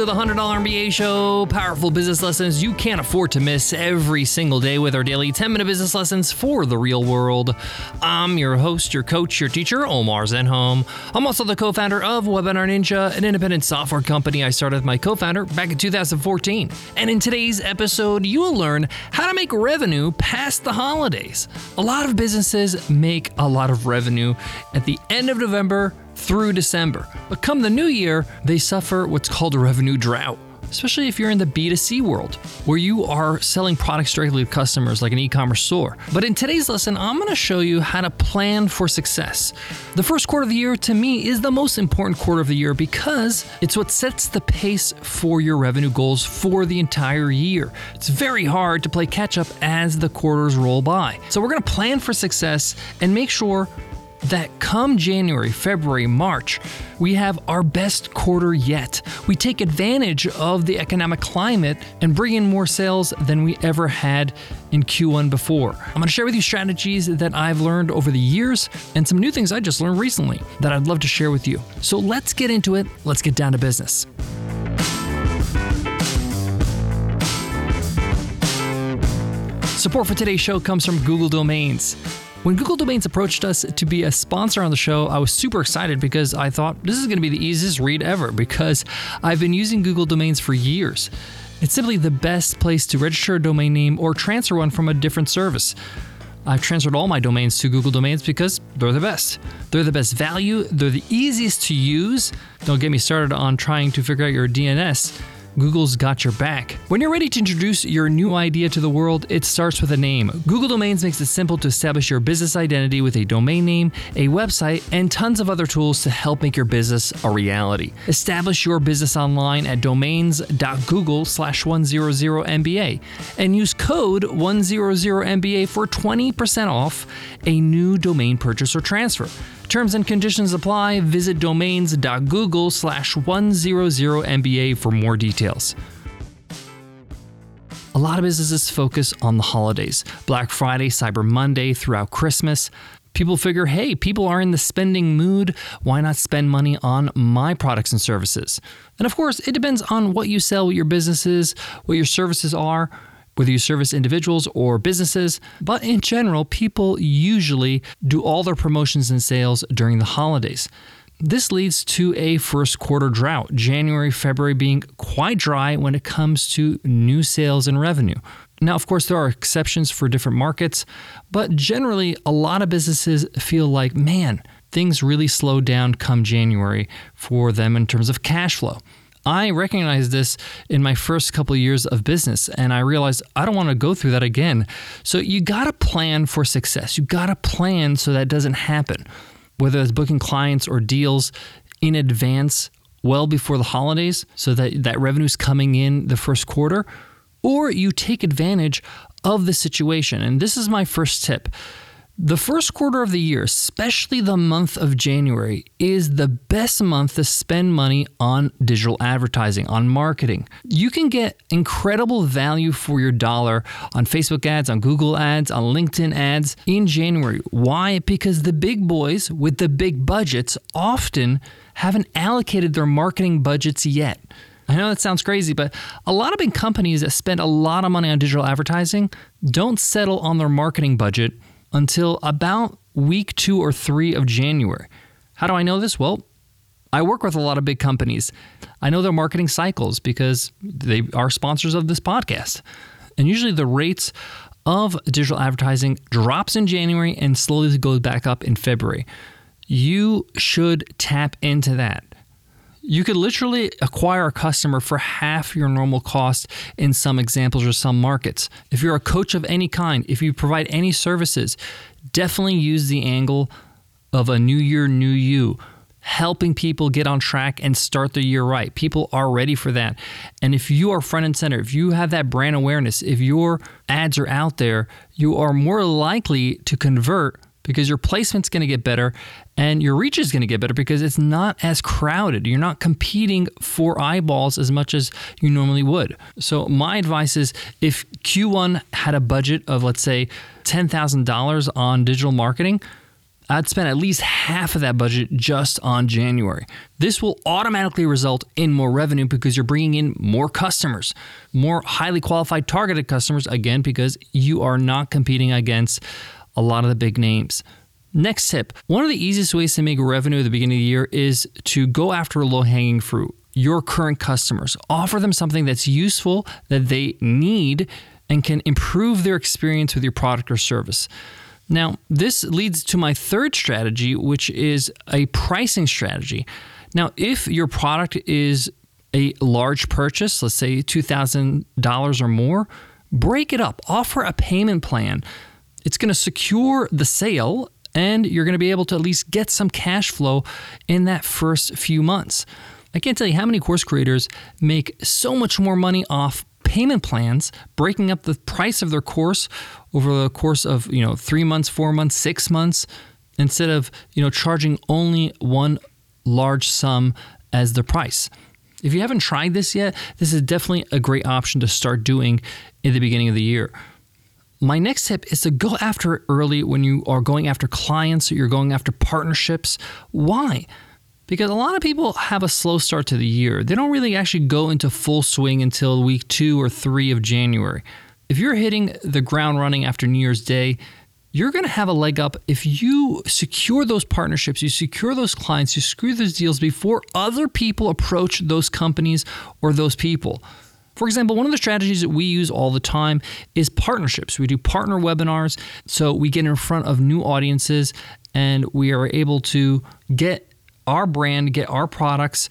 to the $100 MBA show. Powerful business lessons you can't afford to miss every single day with our daily 10 minute business lessons for the real world. I'm your host, your coach, your teacher, Omar Zenhom. I'm also the co founder of Webinar Ninja, an independent software company I started with my co founder back in 2014. And in today's episode, you will learn how to make revenue past the holidays. A lot of businesses make a lot of revenue at the end of November through December. But come the new year, they suffer what's called a revenue drought. Especially if you're in the B2C world, where you are selling products directly to customers like an e commerce store. But in today's lesson, I'm gonna show you how to plan for success. The first quarter of the year, to me, is the most important quarter of the year because it's what sets the pace for your revenue goals for the entire year. It's very hard to play catch up as the quarters roll by. So we're gonna plan for success and make sure that come January, February, March, we have our best quarter yet. We take advantage of the economic climate and bring in more sales than we ever had in Q1 before. I'm going to share with you strategies that I've learned over the years and some new things I just learned recently that I'd love to share with you. So let's get into it. Let's get down to business. Support for today's show comes from Google Domains. When Google Domains approached us to be a sponsor on the show, I was super excited because I thought this is going to be the easiest read ever because I've been using Google Domains for years. It's simply the best place to register a domain name or transfer one from a different service. I've transferred all my domains to Google Domains because they're the best. They're the best value, they're the easiest to use. Don't get me started on trying to figure out your DNS. Google's got your back. When you're ready to introduce your new idea to the world, it starts with a name. Google Domains makes it simple to establish your business identity with a domain name, a website, and tons of other tools to help make your business a reality. Establish your business online at domains.google slash 100MBA and use code 100MBA for 20% off a new domain purchase or transfer. Terms and conditions apply. Visit domains.google slash 100MBA for more details. A lot of businesses focus on the holidays Black Friday, Cyber Monday, throughout Christmas. People figure, hey, people are in the spending mood. Why not spend money on my products and services? And of course, it depends on what you sell, what your business is, what your services are whether you service individuals or businesses, but in general, people usually do all their promotions and sales during the holidays. This leads to a first quarter drought, January, February being quite dry when it comes to new sales and revenue. Now, of course, there are exceptions for different markets, but generally, a lot of businesses feel like, man, things really slowed down come January for them in terms of cash flow. I recognized this in my first couple of years of business and I realized I don't want to go through that again. So you got to plan for success. You got to plan so that doesn't happen. Whether it's booking clients or deals in advance well before the holidays so that that revenue's coming in the first quarter or you take advantage of the situation. And this is my first tip. The first quarter of the year, especially the month of January, is the best month to spend money on digital advertising, on marketing. You can get incredible value for your dollar on Facebook ads, on Google ads, on LinkedIn ads in January. Why? Because the big boys with the big budgets often haven't allocated their marketing budgets yet. I know that sounds crazy, but a lot of big companies that spend a lot of money on digital advertising don't settle on their marketing budget until about week two or three of January. How do I know this? Well, I work with a lot of big companies. I know their marketing cycles because they are sponsors of this podcast. And usually the rates of digital advertising drops in January and slowly goes back up in February. You should tap into that. You could literally acquire a customer for half your normal cost in some examples or some markets. If you're a coach of any kind, if you provide any services, definitely use the angle of a new year, new you helping people get on track and start the year right. People are ready for that. And if you are front and center, if you have that brand awareness, if your ads are out there, you are more likely to convert because your placement's going to get better and your reach is going to get better because it's not as crowded. You're not competing for eyeballs as much as you normally would. So, my advice is if Q1 had a budget of, let's say, $10,000 on digital marketing, I'd spend at least half of that budget just on January. This will automatically result in more revenue because you're bringing in more customers, more highly qualified targeted customers, again, because you are not competing against a lot of the big names. Next tip one of the easiest ways to make revenue at the beginning of the year is to go after a low hanging fruit. Your current customers, offer them something that's useful, that they need, and can improve their experience with your product or service. Now, this leads to my third strategy, which is a pricing strategy. Now, if your product is a large purchase, let's say $2,000 or more, break it up, offer a payment plan. It's going to secure the sale and you're going to be able to at least get some cash flow in that first few months. I can't tell you how many course creators make so much more money off payment plans, breaking up the price of their course over the course of, you know, 3 months, 4 months, 6 months instead of, you know, charging only one large sum as the price. If you haven't tried this yet, this is definitely a great option to start doing in the beginning of the year. My next tip is to go after it early when you are going after clients, or you're going after partnerships. Why? because a lot of people have a slow start to the year. They don't really actually go into full swing until week two or three of January. If you're hitting the ground running after New Year's Day, you're going to have a leg up if you secure those partnerships, you secure those clients, you screw those deals before other people approach those companies or those people. For example, one of the strategies that we use all the time is partnerships. We do partner webinars, so we get in front of new audiences and we are able to get our brand, get our products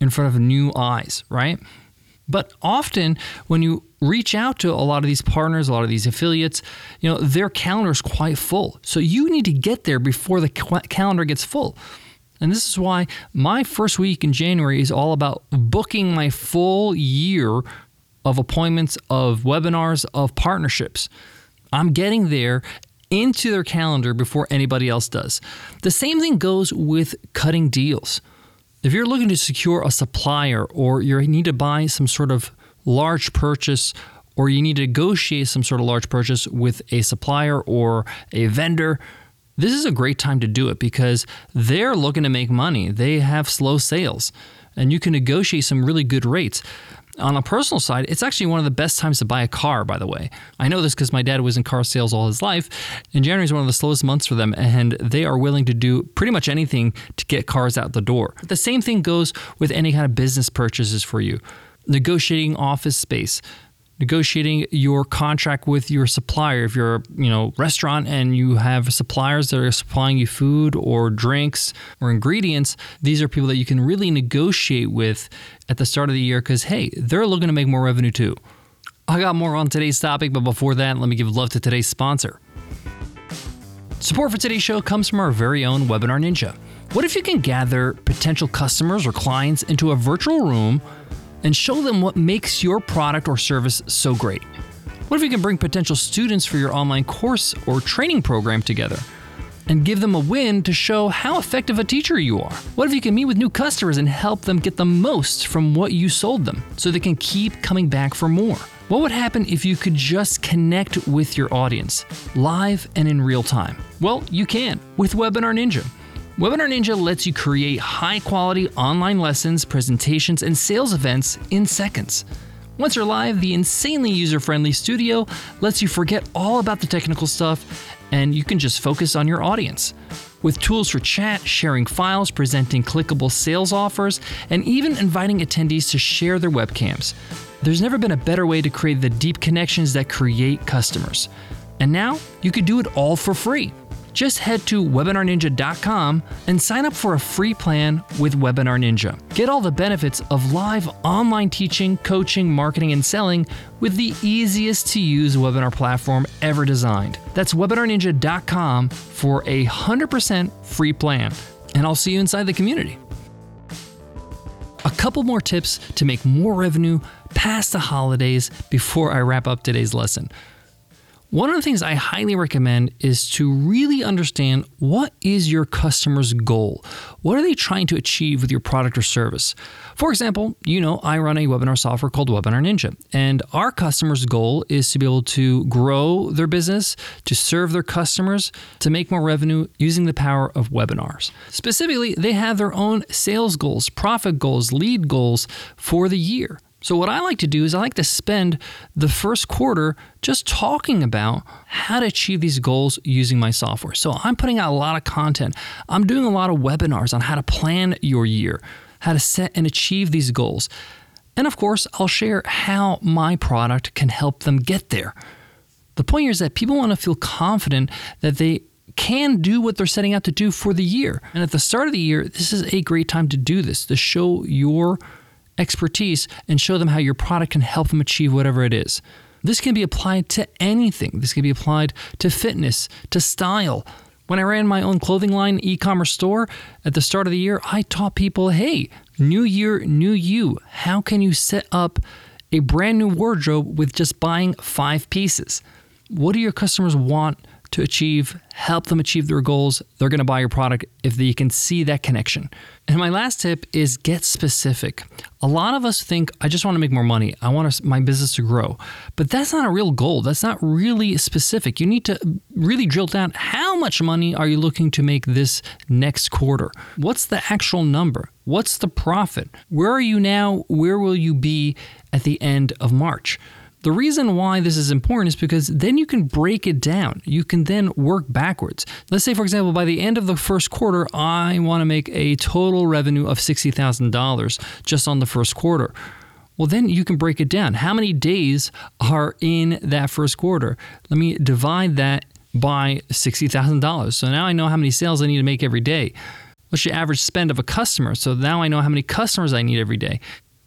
in front of new eyes, right? But often when you reach out to a lot of these partners, a lot of these affiliates, you know, their calendar is quite full. So you need to get there before the calendar gets full. And this is why my first week in January is all about booking my full year of appointments, of webinars, of partnerships. I'm getting there into their calendar before anybody else does. The same thing goes with cutting deals. If you're looking to secure a supplier or you need to buy some sort of large purchase or you need to negotiate some sort of large purchase with a supplier or a vendor, this is a great time to do it because they're looking to make money. They have slow sales and you can negotiate some really good rates. On a personal side, it's actually one of the best times to buy a car, by the way. I know this because my dad was in car sales all his life, and January is one of the slowest months for them, and they are willing to do pretty much anything to get cars out the door. The same thing goes with any kind of business purchases for you. Negotiating office space, negotiating your contract with your supplier. If you're you know restaurant and you have suppliers that are supplying you food or drinks or ingredients these are people that you can really negotiate with at the start of the year because hey they're looking to make more revenue too. I got more on today's topic but before that let me give love to today's sponsor. Support for today's show comes from our very own webinar ninja. What if you can gather potential customers or clients into a virtual room and show them what makes your product or service so great. What if you can bring potential students for your online course or training program together? And give them a win to show how effective a teacher you are. What if you can meet with new customers and help them get the most from what you sold them so they can keep coming back for more? What would happen if you could just connect with your audience, live and in real time? Well, you can with Webinar Ninja. Webinar Ninja lets you create high quality online lessons, presentations, and sales events in seconds. Once you're live, the insanely user friendly studio lets you forget all about the technical stuff and you can just focus on your audience. With tools for chat, sharing files, presenting clickable sales offers, and even inviting attendees to share their webcams. There's never been a better way to create the deep connections that create customers. And now you can do it all for free. Just head to webinarninja.com and sign up for a free plan with Webinar Ninja. Get all the benefits of live online teaching, coaching, marketing, and selling with the easiest to use webinar platform ever designed. That's webinarninja.com for a 100% free plan. And I'll see you inside the community. A couple more tips to make more revenue past the holidays before I wrap up today's lesson. One of the things I highly recommend is to really understand what is your customer's goal? What are they trying to achieve with your product or service? For example, you know, I run a webinar software called Webinar Ninja, and our customer's goal is to be able to grow their business, to serve their customers, to make more revenue using the power of webinars. Specifically, they have their own sales goals, profit goals, lead goals for the year. So, what I like to do is I like to spend the first quarter just talking about how to achieve these goals using my software. So, I'm putting out a lot of content. I'm doing a lot of webinars on how to plan your year, how to set and achieve these goals. And of course, I'll share how my product can help them get there. The point here is that people want to feel confident that they can do what they're setting out to do for the year. And at the start of the year, this is a great time to do this, to show your expertise and show them how your product can help them achieve whatever it is. This can be applied to anything. This can be applied to fitness, to style. When I ran my own clothing line e commerce store at the start of the year, I taught people hey, new year, new you. How can you set up a brand new wardrobe with just buying five pieces? What do your customers want to achieve, help them achieve their goals, they're going to buy your product if they can see that connection. And my last tip is get specific. A lot of us think I just want to make more money. I want my business to grow. But that's not a real goal. That's not really specific. You need to really drill down how much money are you looking to make this next quarter? What's the actual number? What's the profit? Where are you now? Where will you be at the end of March? The reason why this is important is because then you can break it down. You can then work backwards. Let's say, for example, by the end of the first quarter, I want to make a total revenue of $60,000 just on the first quarter. Well, then you can break it down. How many days are in that first quarter? Let me divide that by $60,000. So now I know how many sales I need to make every day. What's your average spend of a customer? So now I know how many customers I need every day.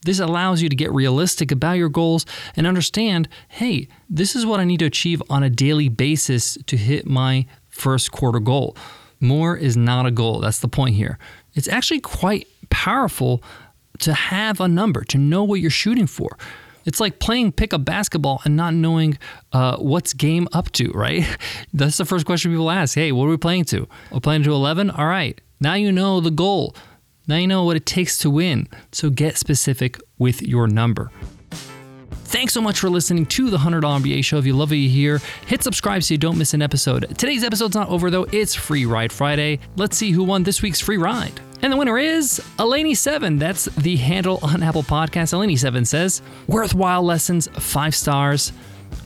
This allows you to get realistic about your goals and understand hey, this is what I need to achieve on a daily basis to hit my first quarter goal. More is not a goal. That's the point here. It's actually quite powerful to have a number, to know what you're shooting for. It's like playing pickup basketball and not knowing uh, what's game up to, right? That's the first question people ask. Hey, what are we playing to? We're playing to 11? All right. Now you know the goal. Now you know what it takes to win, so get specific with your number. Thanks so much for listening to the $100 MBA show. If you love what you hear, hit subscribe so you don't miss an episode. Today's episode's not over though, it's Free Ride Friday. Let's see who won this week's free ride. And the winner is Eleni7. That's the handle on Apple Podcasts. Eleni7 says, Worthwhile lessons, five stars.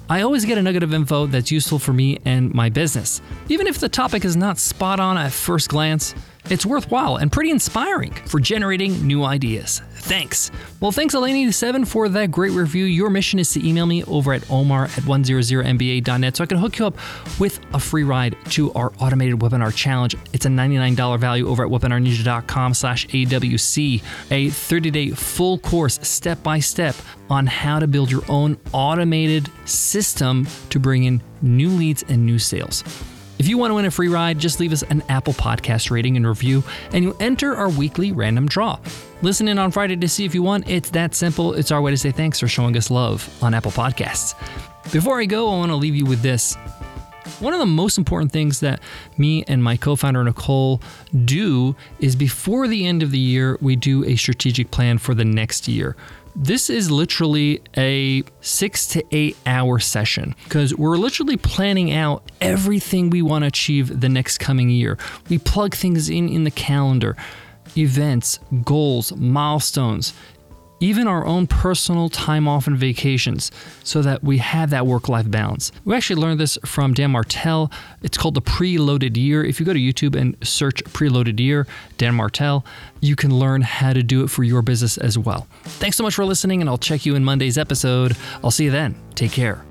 I always get a nugget of info that's useful for me and my business. Even if the topic is not spot on at first glance, it's worthwhile and pretty inspiring for generating new ideas. Thanks. Well, thanks, Eleni7, for that great review. Your mission is to email me over at omar at 100mba.net so I can hook you up with a free ride to our automated webinar challenge. It's a $99 value over at webinarninja.com slash AWC, a 30-day full course step by step on how to build your own automated system to bring in new leads and new sales. If you want to win a free ride, just leave us an Apple Podcast rating and review, and you'll enter our weekly random draw. Listen in on Friday to see if you won. It's that simple. It's our way to say thanks for showing us love on Apple Podcasts. Before I go, I want to leave you with this. One of the most important things that me and my co founder Nicole do is before the end of the year, we do a strategic plan for the next year. This is literally a six to eight hour session because we're literally planning out everything we want to achieve the next coming year. We plug things in in the calendar events, goals, milestones even our own personal time off and vacations, so that we have that work life balance. We actually learned this from Dan Martell. It's called the preloaded year. If you go to YouTube and search preloaded year, Dan Martell, you can learn how to do it for your business as well. Thanks so much for listening, and I'll check you in Monday's episode. I'll see you then. Take care.